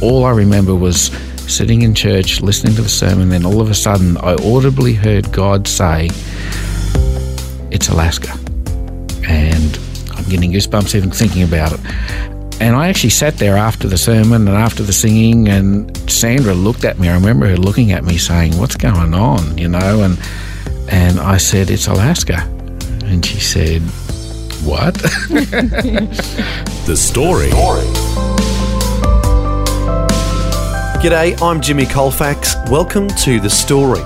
All I remember was sitting in church, listening to the sermon, then all of a sudden I audibly heard God say, It's Alaska. And I'm getting goosebumps even thinking about it. And I actually sat there after the sermon and after the singing, and Sandra looked at me. I remember her looking at me saying, What's going on? You know, and and I said, It's Alaska. And she said, What? The Story. G'day, I'm Jimmy Colfax. Welcome to The Story.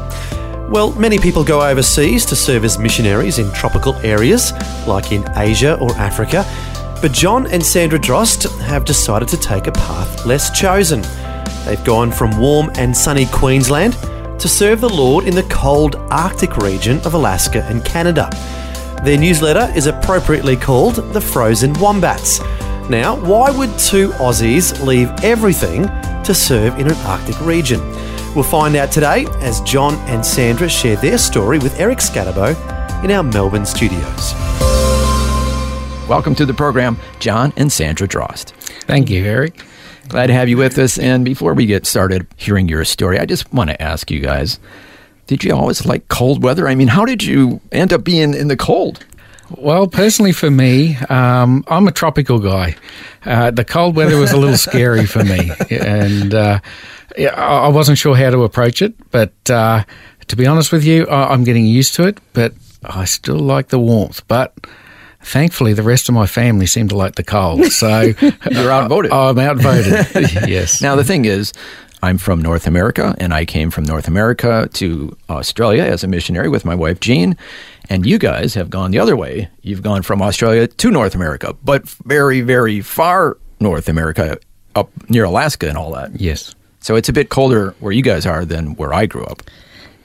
Well, many people go overseas to serve as missionaries in tropical areas, like in Asia or Africa. But John and Sandra Drost have decided to take a path less chosen. They've gone from warm and sunny Queensland to serve the Lord in the cold Arctic region of Alaska and Canada. Their newsletter is appropriately called The Frozen Wombats. Now, why would two Aussies leave everything to serve in an Arctic region? We'll find out today as John and Sandra share their story with Eric Skattebo in our Melbourne studios. Welcome to the program, John and Sandra Drost. Thank you, Eric. Glad to have you with us. And before we get started hearing your story, I just want to ask you guys did you always like cold weather? I mean, how did you end up being in the cold? Well, personally, for me, um, I'm a tropical guy. Uh, the cold weather was a little scary for me, and uh, I I wasn't sure how to approach it. But uh, to be honest with you, I- I'm getting used to it. But I still like the warmth. But thankfully, the rest of my family seem to like the cold. So You're outvoted. I'm outvoted. yes. Now, the thing is, I'm from North America, and I came from North America to Australia as a missionary with my wife, Jean. And you guys have gone the other way. You've gone from Australia to North America, but very, very far North America, up near Alaska and all that. yes. So it's a bit colder where you guys are than where I grew up.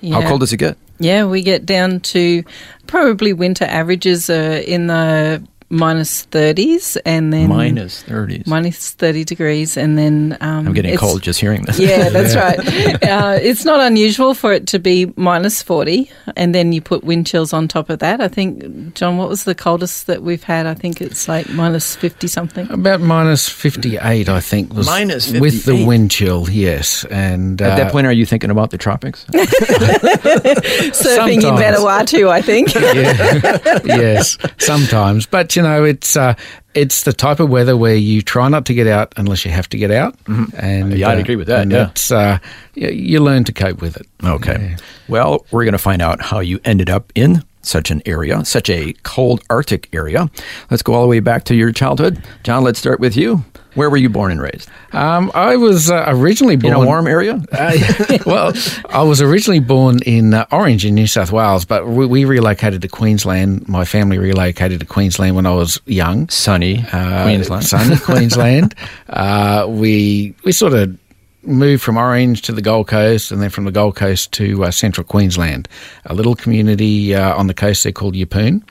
How cold does it get? Yeah, we get down to probably winter averages uh, in the minus 30s and then Minus 30s. minus 30 degrees and then um, I'm getting cold just hearing this. Yeah, that's right. Uh, it's not unusual for it to be minus 40 and then you put wind chills on top of that. I think, John, what was the coldest that we've had? I think it's like minus 50 something. About minus 58, I think, was Minus with the 58. wind chill, yes. And At uh, that point, are you thinking about the tropics? Surfing in Vanuatu, I think. yeah, yes, sometimes. But you know, it's uh, it's the type of weather where you try not to get out unless you have to get out. And Yeah, I'd uh, agree with that, And yeah. it's uh, you, you learn to cope with it. Okay. Well, we're going to find out how you ended up in such an area, such a cold Arctic area. Let's go all the way back to your childhood. John, let's start with you. Where were you born and raised? Um, I was uh, originally born In a warm area? Uh, well, I was originally born in uh, Orange in New South Wales, but we, we relocated to Queensland. My family relocated to Queensland when I was young. Sunny Uh, Queensland. sunny Queensland. Uh, we we sort of moved from Orange to the Gold Coast, and then from the Gold Coast to uh, Central Queensland, a little community uh, on the coast there called Yeppoon,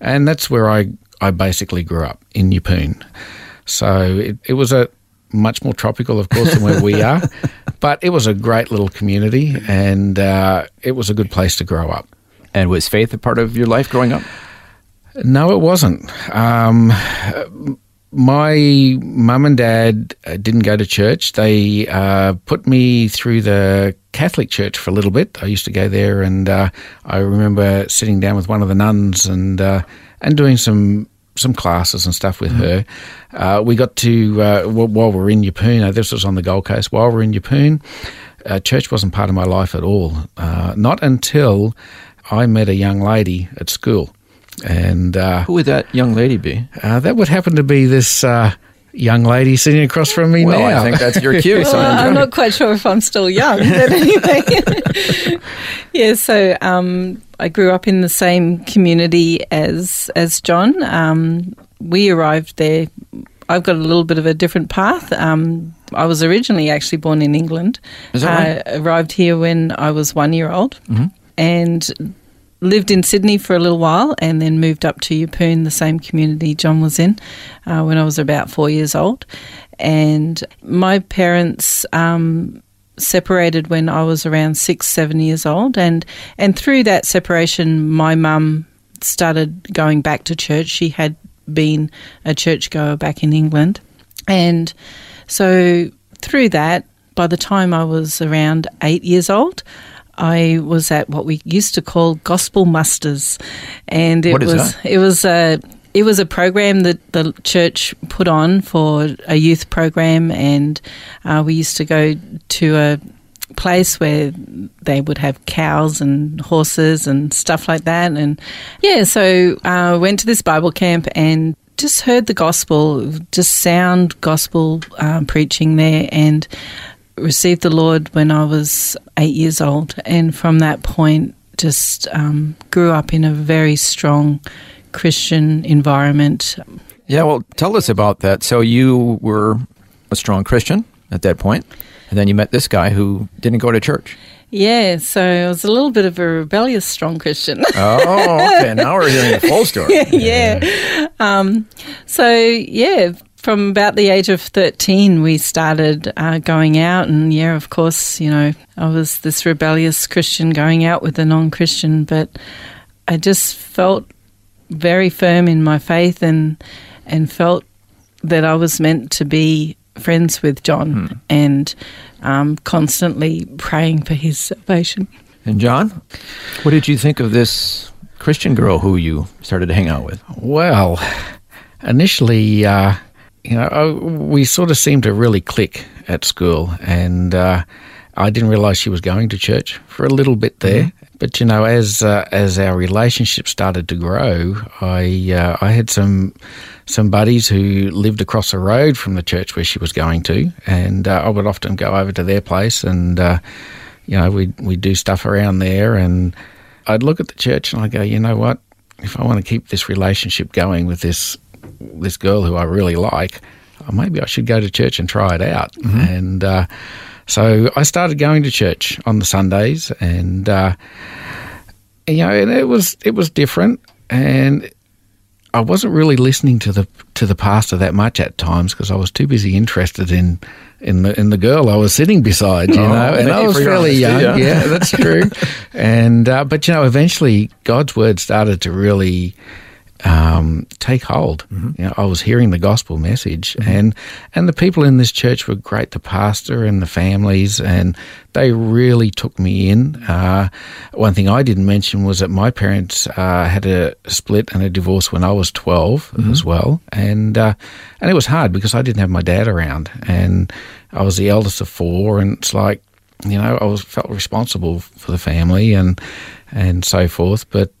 and that's where I I basically grew up in Yeppoon. So it, it was a much more tropical, of course, than where we are, but it was a great little community, and uh, it was a good place to grow up. And was faith a part of your life growing up? No, it wasn't. Um, my mum and dad uh, didn't go to church. They uh, put me through the Catholic church for a little bit. I used to go there, and uh, I remember sitting down with one of the nuns and uh, and doing some some classes and stuff with her. Uh, we got to uh, while we were in uh, This was on the Gold Coast. While we were in uh, church wasn't part of my life at all. Uh, not until I met a young lady at school. And uh, Who would that young lady be? uh, that would happen to be this uh, young lady sitting across from me Well, now. I think that's your cue. So Well, I'm enjoy. not quite sure if I'm still young, but anyway. yeah, so um, I grew up in the same community as as John. Um, we arrived there. I've got a little bit of a different path. Um, I was originally actually born in England. Is that uh, Arrived here when I was one year old, and lived in Sydney for a little while, and then moved up to Yeppoon, the same community John was in, uh, when I was about four years old. And my parents. Um, separated when I was around six, seven years old, and and through that separation, my mum started going back to church. She had been a churchgoer back in England, and so through that, by the time I was around eight years old, I was at what we used to call gospel musters, and it was that? it was a it was a program that the church put on for a youth program, and uh, we used to go to a place where they would have cows and horses and stuff like that. And yeah, so uh, went to this Bible camp and just heard the gospel, just sound gospel um, preaching there, and received the Lord when I was eight years old. And from that point, just um, grew up in a very strong Christian environment. Yeah, well, tell us about that. So you were a strong Christian at that point, and then you met this guy who didn't go to church. Yeah, so I was a little bit of a rebellious strong Christian. Oh, okay. now we're hearing the full story. yeah. Um, so, yeah, from about the age of 13, we started uh, going out. And, yeah, of course, you know, I was this rebellious Christian going out with a non Christian, but I just felt very firm in my faith and, and felt that I was meant to be friends with John and um, constantly praying for his salvation. And John, what did you think of this Christian girl who you started to hang out with? Well, initially, uh, you know, I, we sort of seemed to really click at school, and uh, I didn't realise she was going to church for a little bit there. But you know, as uh, as our relationship started to grow, I uh, I had some some buddies who lived across the road from the church where she was going to, and uh, I would often go over to their place, and uh, you know, we we do stuff around there, and I'd look at the church and I go, you know what? If I want to keep this relationship going with this this girl who I really like, uh, maybe I should go to church and try it out. And uh, so I started going to church on the Sundays, and uh, you know, and it was it was different, and I wasn't really listening to the to the pastor that much at times because I was too busy interested in in the in the girl I was sitting beside, you Oh, know, and I was fairly young. yeah. Yeah, that's true. and uh, but you know, eventually God's word started to really um, take hold. You know, I was hearing the gospel message, and and the people in this church were great. The pastor and the families, and they really took me in. Uh, one thing I didn't mention was that my parents uh, had a split and a divorce when I was 12 as well, and uh, and it was hard because I didn't have my dad around, and I was the eldest of four, and it's like you know I was felt responsible for the family and and so forth, but.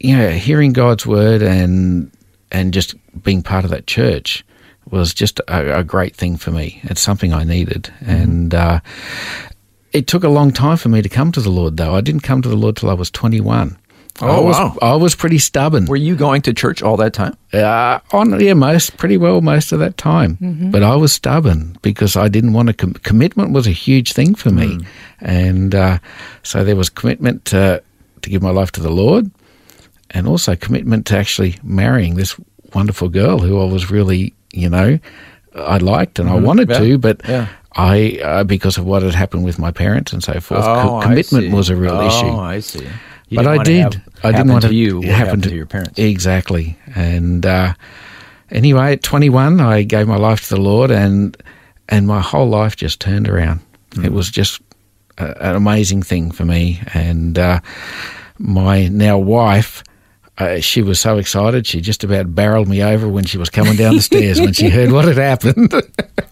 You know, hearing God's word and and just being part of that church was just a, a great thing for me. It's something I needed, and uh, it took a long time for me to come to the Lord. Though I didn't come to the Lord till I was twenty one. Oh, I was, wow. I was pretty stubborn. Were you going to church all that time? Uh, on yeah, most pretty well most of that time. But I was stubborn because I didn't want to. Com- commitment was a huge thing for me, and uh, so there was commitment to to give my life to the Lord, and also commitment to actually marrying this wonderful girl who I was really, you know, I liked and I wanted Yeah. to, but. Yeah. I, uh, because of what had happened with my parents and so forth, co- commitment was a real oh, issue I see. You but I did. have I didn't want to to you. What happen happened to, to your parents? Exactly. And uh, anyway, at 21, I gave my life to the Lord, and and my whole life just turned around. Hmm. It was just a, an amazing thing for me. And uh, my now wife. Uh, she was so excited, she just about barreled me over when she was coming down the stairs when she heard what had happened.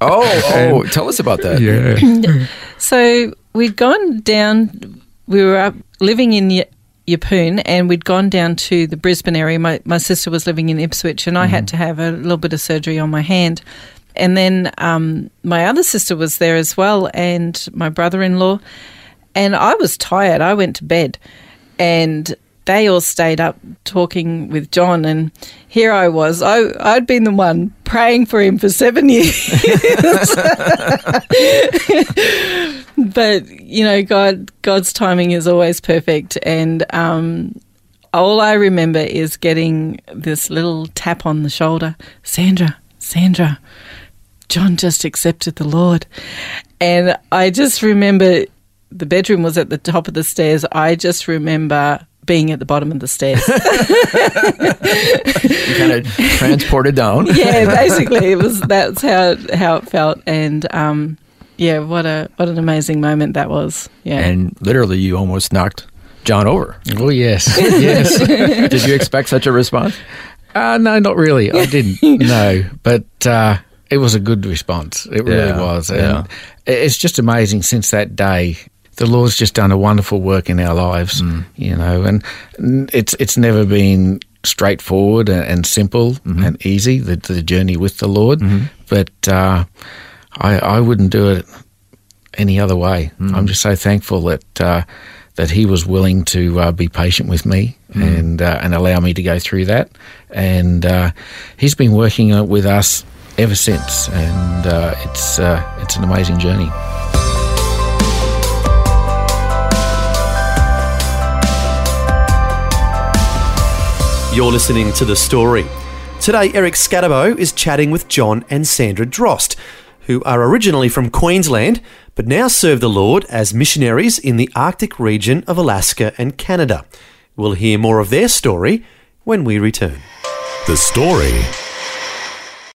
Oh, oh, tell us about that. yeah. So we'd gone down, we were up living in Ye- Yeppoon and we'd gone down to the Brisbane area. My, my sister was living in Ipswich and I had to have a little bit of surgery on my hand. And then um, my other sister was there as well and my brother in law. And I was tired. I went to bed. And they all stayed up talking with John, and here I was. I, I'd been the one praying for him for seven years. but you know, God, God's timing is always perfect, and um, all I remember is getting this little tap on the shoulder, Sandra, Sandra. John just accepted the Lord, and I just remember the bedroom was at the top of the stairs. I just remember being at the bottom of the stairs. you kind of transported down. yeah, basically, it was that's how how it felt, and um, yeah, what a what an amazing moment that was. Yeah, and literally, you almost knocked John over. Oh yes, yes. Did you expect such a response? Uh, no, not really. I didn't. no, but. Uh, it was a good response. It really Yeah, was. And yeah. it's just amazing since that day. The Lord's just done a wonderful work in our lives, you know, and it's it's never been straightforward and, simple and easy the, the journey with the Lord, but uh, I I wouldn't do it any other way. I'm just so thankful that uh, that He was willing to uh, be patient with me and uh, and allow me to go through that, and uh, He's been working uh, with us ever since, and uh, it's uh, it's an amazing journey. You're listening to The Story. Today, Eric Skattebo is chatting with John and Sandra Drost, who are originally from Queensland but now serve the Lord as missionaries in the Arctic region of Alaska and Canada. We'll hear more of their story when we return. The Story.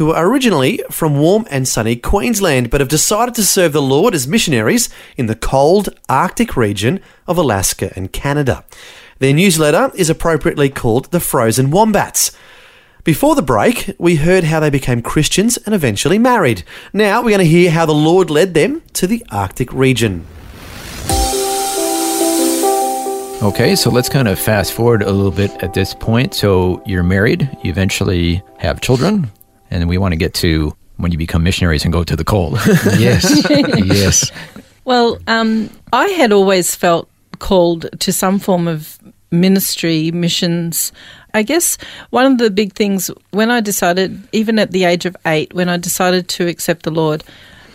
who are originally from warm and sunny Queensland but have decided to serve the Lord as missionaries in the cold Arctic region of Alaska and Canada. Their newsletter is appropriately called The Frozen Wombats. Before the break, we heard how they became Christians and eventually married. Now we're going to hear how the Lord led them to the Arctic region. Okay, so let's kind of fast forward a little bit at this point. So you're married, you eventually have children, and we want to get to when you become missionaries and go to the cold. Yes, yes. Well, um, I had always felt called to some form of ministry, missions. I guess one of the big things when I decided, even at the age of eight, when I decided to accept the Lord,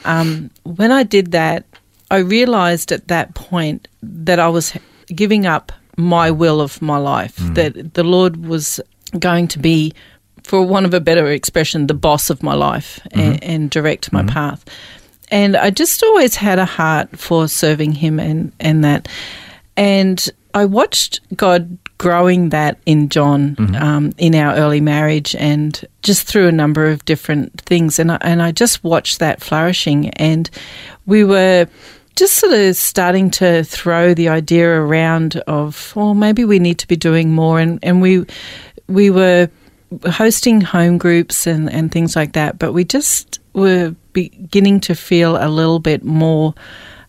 um, when I did that, I realized at that point that I was giving up my will of my life, that the Lord was going to be, for want of a better expression, the boss of my life and, mm-hmm. and direct my mm-hmm. path. And I just always had a heart for serving Him and, and that. And I watched God growing that in John mm-hmm. um, in our early marriage and just through a number of different things. And I, and I just watched that flourishing. And we were just sort of starting to throw the idea around of, well, maybe we need to be doing more. And, and we, we were hosting home groups and, and things like that, but we just were beginning to feel a little bit more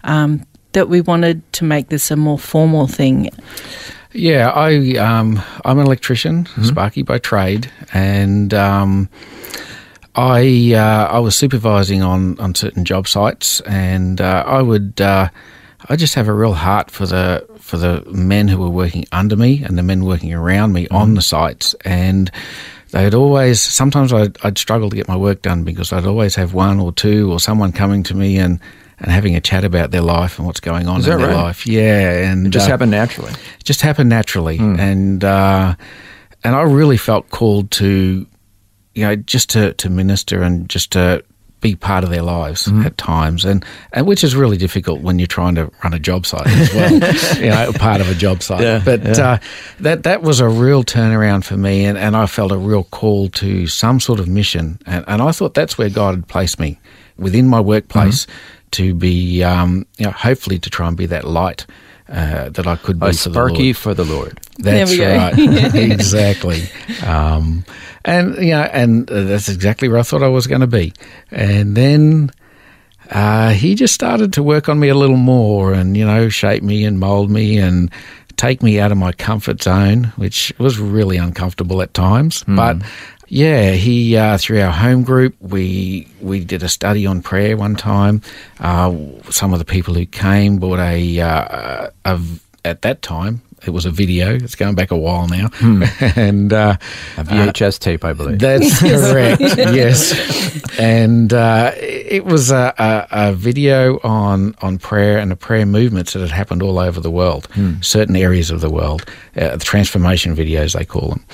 um, that we wanted to make this a more formal thing. Yeah, I um, I'm an electrician, Sparky by trade, and um, I uh, I was supervising on, on certain job sites, and uh, I would uh, I just have a real heart for the for the men who were working under me and the men working around me on the sites, and they'd always sometimes I'd, I'd struggle to get my work done because I'd always have one or two or someone coming to me and. And having a chat about their life and what's going on in their right? life, yeah, and it just uh, happened naturally. it just happened naturally, and uh, and I really felt called to, you know, just to, to minister and just to be part of their lives at times, and and which is really difficult when you're trying to run a job site as well, you know, part of a job site. Yeah, but Uh, that that was a real turnaround for me, and, and I felt a real call to some sort of mission, and, and I thought that's where God had placed me within my workplace to be, um, you know, hopefully to try and be that light uh, that I could be A for the sparky Lord. for the Lord. That's right, exactly. Um, and you know, and uh, that's exactly where I thought I was going to be. And then uh, he just started to work on me a little more, and you know, shape me and mold me and take me out of my comfort zone, which was really uncomfortable at times. But yeah, he uh, through our home group, we we did a study on prayer one time. Uh, some of the people who came bought a, uh, a at that time it was a video. It's going back a while now, and uh, A VHS tape, I believe. that's correct. yes, and uh, it was a, a, a video on on prayer and the prayer movements that had happened all over the world, certain areas of the world, uh, the transformation videos they call them.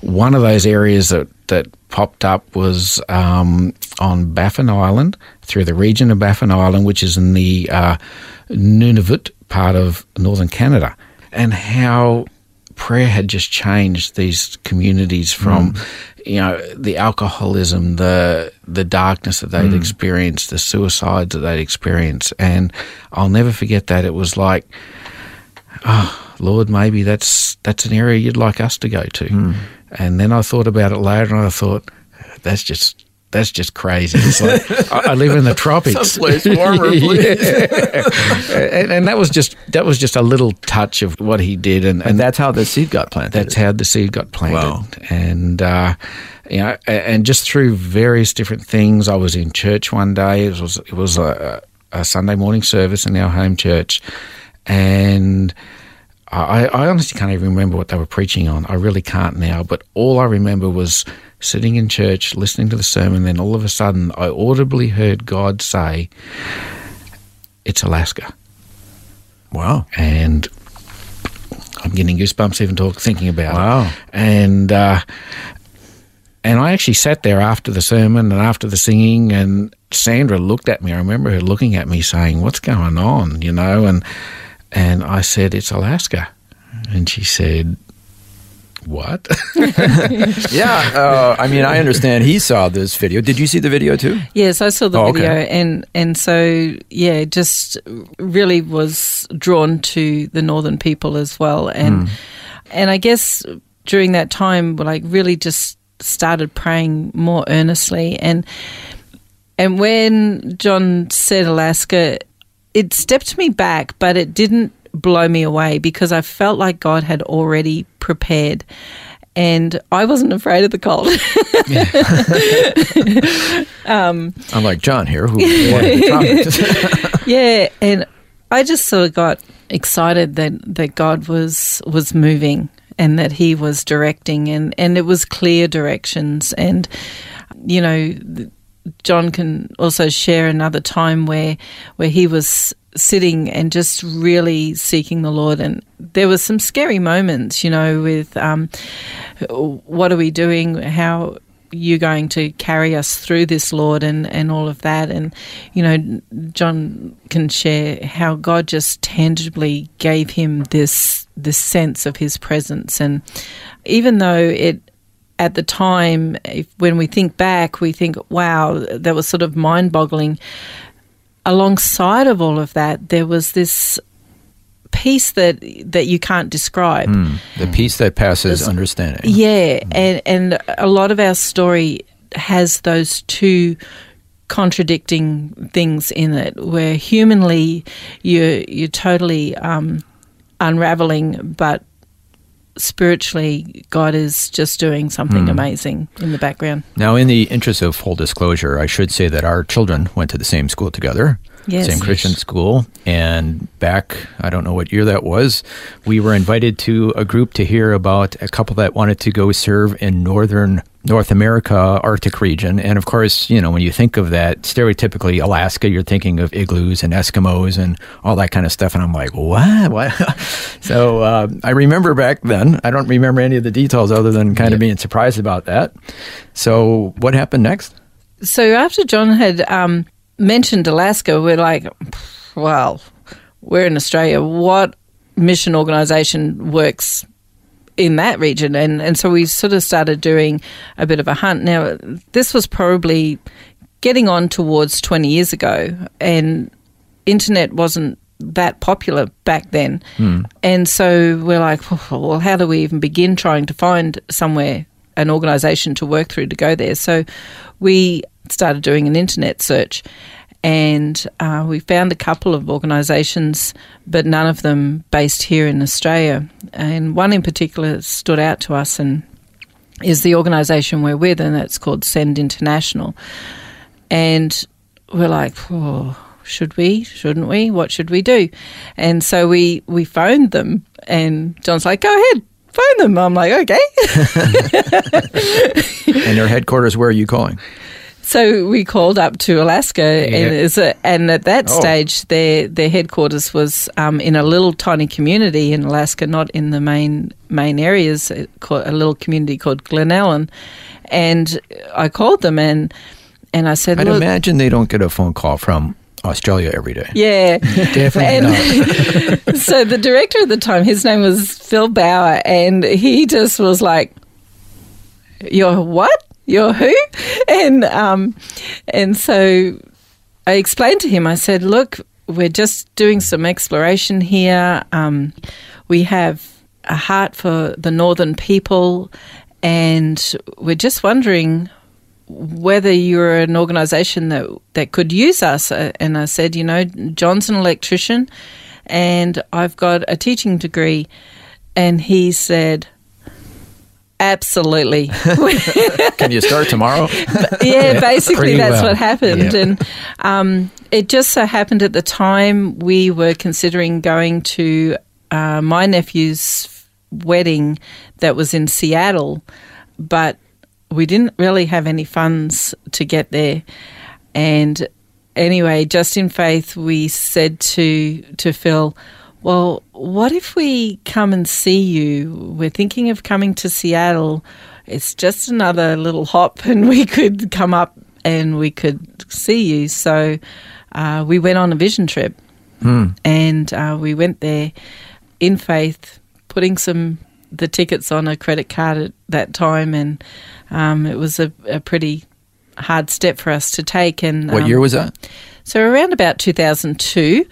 One of those areas that that popped up was um, on Baffin Island, through the region of Baffin Island, which is in the uh, Nunavut part of northern Canada, and how prayer had just changed these communities from mm. you know the alcoholism the the darkness that they'd mm. experienced the suicides that they'd experienced. And I'll never forget that. It was like oh lord maybe that's that's an area you'd like us to go to. Mm. And then I thought about it later and I thought that's just that's just crazy. It's like I, I live in the tropics. Someplace warmer, and, and that was just that was just a little touch of what he did, and, and and that's how the seed got planted. that's how the seed got planted. Wow. And uh, you know, and just through various different things, I was in church one day. It was it was a, a Sunday morning service in our home church, and. I, I honestly can't even remember what they were preaching on. I really can't now. But all I remember was sitting in church, listening to the sermon. Then all of a sudden, I audibly heard God say, "It's Alaska." wow. and I'm getting goosebumps even talk thinking about Wow. it. And uh, and I actually sat there after the sermon and after the singing, and Sandra looked at me. I remember her looking at me, saying, "What's going on?" You know, and and I said, "It's Alaska," and she said. What? Yeah, uh, I mean, I understand he saw this video. Did you see the video too? Yes, I saw the Oh, okay. video, and and so yeah, just really was drawn to the northern people as well, and and I guess during that time, like really just started praying more earnestly, and and when John said Alaska, it stepped me back, but it didn't blow me away because I felt like God had already prepared. And I wasn't afraid of the cold. Um, I'm like John here, who wanted the. Yeah, and I just sort of got excited that that God was was moving and that He was directing, and and it was clear directions, and you know. John can also share another time where where he was sitting and just really seeking the Lord, and there was some scary moments, you know, with um, what are we doing? How you going to carry us through this, Lord, and, and all of that. And, you know, John can share how God just tangibly gave him this this sense of his presence. And even though it at the time, if, when we think back, we think, wow, that was sort of mind boggling. Alongside of all of that, there was this peace that that you can't describe. the peace that passes understanding. Yeah, and and a lot of our story has those two contradicting things in it, where humanly you you're totally um, unraveling, but spiritually God is just doing something hmm. amazing in the background. Now, in the interest of full disclosure, I should say that our children went to the same school together. Yes. Same Christian school. And back, I don't know what year that was, we were invited to a group to hear about a couple that wanted to go serve in northern North America, Arctic region. And of course, you know, when you think of that, stereotypically Alaska, you're thinking of igloos and Eskimos and all that kind of stuff. And I'm like, what? What? so uh, I remember back then, I don't remember any of the details other than kind of being surprised about that. So what happened next? So after John had um, mentioned Alaska, we're like, well, we're in Australia. What mission organisation works in that region? And and so we sort of started doing a bit of a hunt. Now this was probably getting on towards twenty years ago, and internet wasn't that popular back then. Hmm. And so we're like, well, how do we even begin trying to find somewhere, an organisation to work through to go there? So we started doing an internet search and uh, we found a couple of organisations, but none of them based here in Australia. And one in particular stood out to us and is the organisation we're with, and that's called Send International. And we're like, oh, should we? Shouldn't we? What should we do? And so we we phoned them, and John's like, go ahead, phone them. I'm like, okay. And their headquarters, where are you calling? So we called up to Alaska, and, and at that Oh. stage, their their headquarters was um, in a little tiny community in Alaska, not in the main main areas. uh, A little community called Glennallen, and I called them and and I said, I'd "Look, imagine they don't get a phone call from Australia every day. yeah, Definitely and so the director at the time, his name was Phil Bauer, and he just was like, "You're what? You're who?" And um, and so I explained to him. I said, "Look, we're just doing some exploration here. Um, we have a heart for the northern people, and we're just wondering." whether you're an organisation that that could use us. Uh, And I said, you know, John's an electrician, and I've got a teaching degree. And he said, absolutely. Can you start tomorrow? yeah, basically that's well. what happened. Yeah. And um, it just so happened at the time we were considering going to uh, my nephew's wedding that was in Seattle, but we didn't really have any funds to get there. And anyway, just in faith, we said to to Phil, "Well, what if we come and see you? We're thinking of coming to Seattle. It's just another little hop, and we could come up and we could see you." So uh, we went on a vision trip, and uh, we went there in faith, putting some the tickets on a credit card at that time, and um, it was a, a pretty hard step for us to take. And What um, year was that? so around about 2002.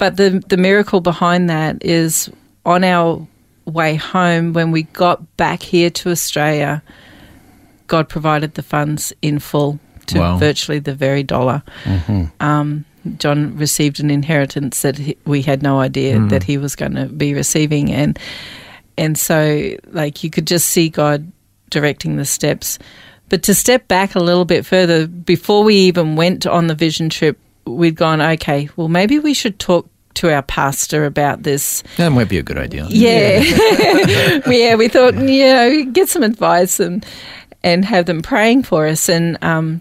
But the the miracle behind that is on our way home when we got back here to Australia, God provided the funds in full to Wow. virtually the very dollar. Um, John received an inheritance that he, we had no idea that he was going to be receiving, and and so like you could just see God directing the steps. But to step back a little bit further, before we even went on the vision trip, we'd gone, okay, well, maybe we should talk to our pastor about this. That might be a good idea. Yeah. yeah, we thought, you know, get some advice and, and have them praying for us. And um,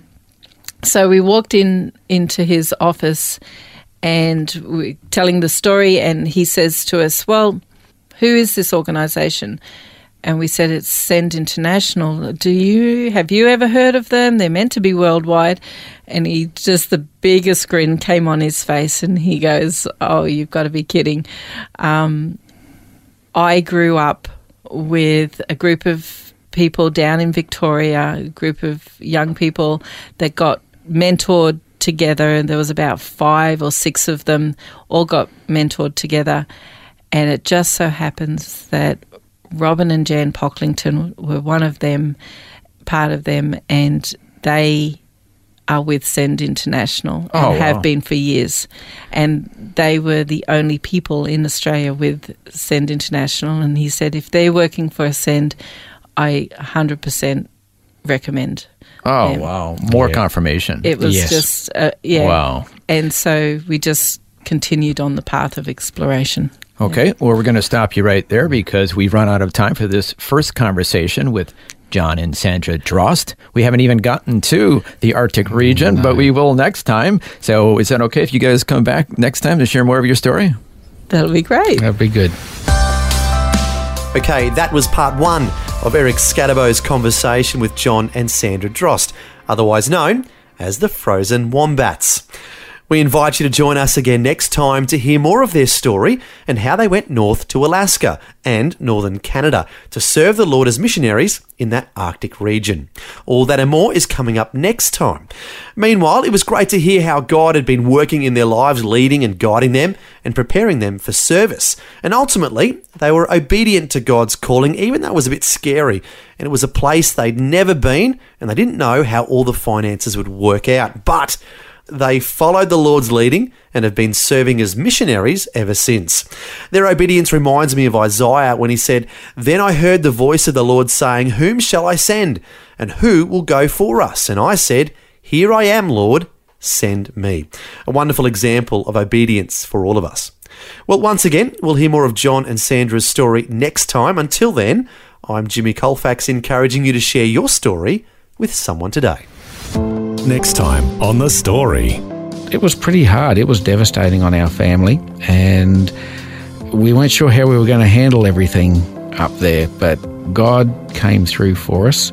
so we walked in into his office and we telling the story, and he says to us, well, who is this organization? And we said it's Send International. Do you have you ever heard of them? They're meant to be worldwide. And he just the biggest grin came on his face, and he goes, "Oh, you've got to be kidding." Um, I grew up with a group of people down in Victoria, a group of young people that got mentored together, and there was about five or six of them, all got mentored together. And it just so happens that Robin and Jan Pocklington were one of them, part of them, and they are with Send International and Oh, have wow. been for years. And they were the only people in Australia with Send International. And he said, if they're working for Send, I 100% recommend. Oh, them. wow. More Yeah. confirmation. It was Yes. just, uh, yeah. Wow. And so we just continued on the path of exploration. Okay, well, we're going to stop you right there because we've run out of time for this first conversation with John and Sandra Drost. We haven't even gotten to the Arctic mm-hmm. region, but we will next time. So, is that okay if you guys come back next time to share more of your story? That'll be great. That'd be good. Okay, that was part one of Eric Skattebo's conversation with John and Sandra Drost, otherwise known as the Frozen Wombats. We invite you to join us again next time to hear more of their story and how they went north to Alaska and northern Canada to serve the Lord as missionaries in that Arctic region. All that and more is coming up next time. Meanwhile, it was great to hear how God had been working in their lives, leading and guiding them and preparing them for service. And ultimately, they were obedient to God's calling, even though it was a bit scary. And it was a place they'd never been and they didn't know how all the finances would work out. But they followed the Lord's leading and have been serving as missionaries ever since. Their obedience reminds me of Isaiah when he said, Then I heard the voice of the Lord saying, Whom shall I send? And who will go for us? And I said, Here I am, Lord, send me. A wonderful example of obedience for all of us. Well, once again, we'll hear more of John and Sandra's story next time. Until then, I'm Jimmy Colfax encouraging you to share your story with someone today. Next time on The Story. It was pretty hard. It was devastating on our family, and we weren't sure how we were going to handle everything up there, but God came through for us.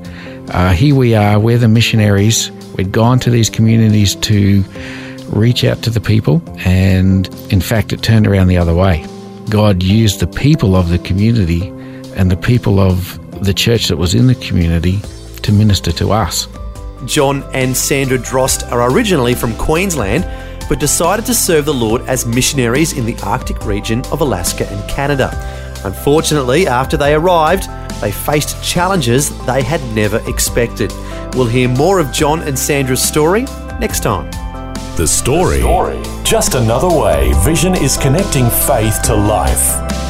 Uh, here we are, we're the missionaries. We'd gone to these communities to reach out to the people, and in fact, it turned around the other way. God used the people of the community and the people of the church that was in the community to minister to us. John and Sandra Drost are originally from Queensland, but decided to serve the Lord as missionaries in the Arctic region of Alaska and Canada. Unfortunately, after they arrived, they faced challenges they had never expected. We'll hear more of John and Sandra's story next time. The Story. Just another way Vision is connecting faith to life.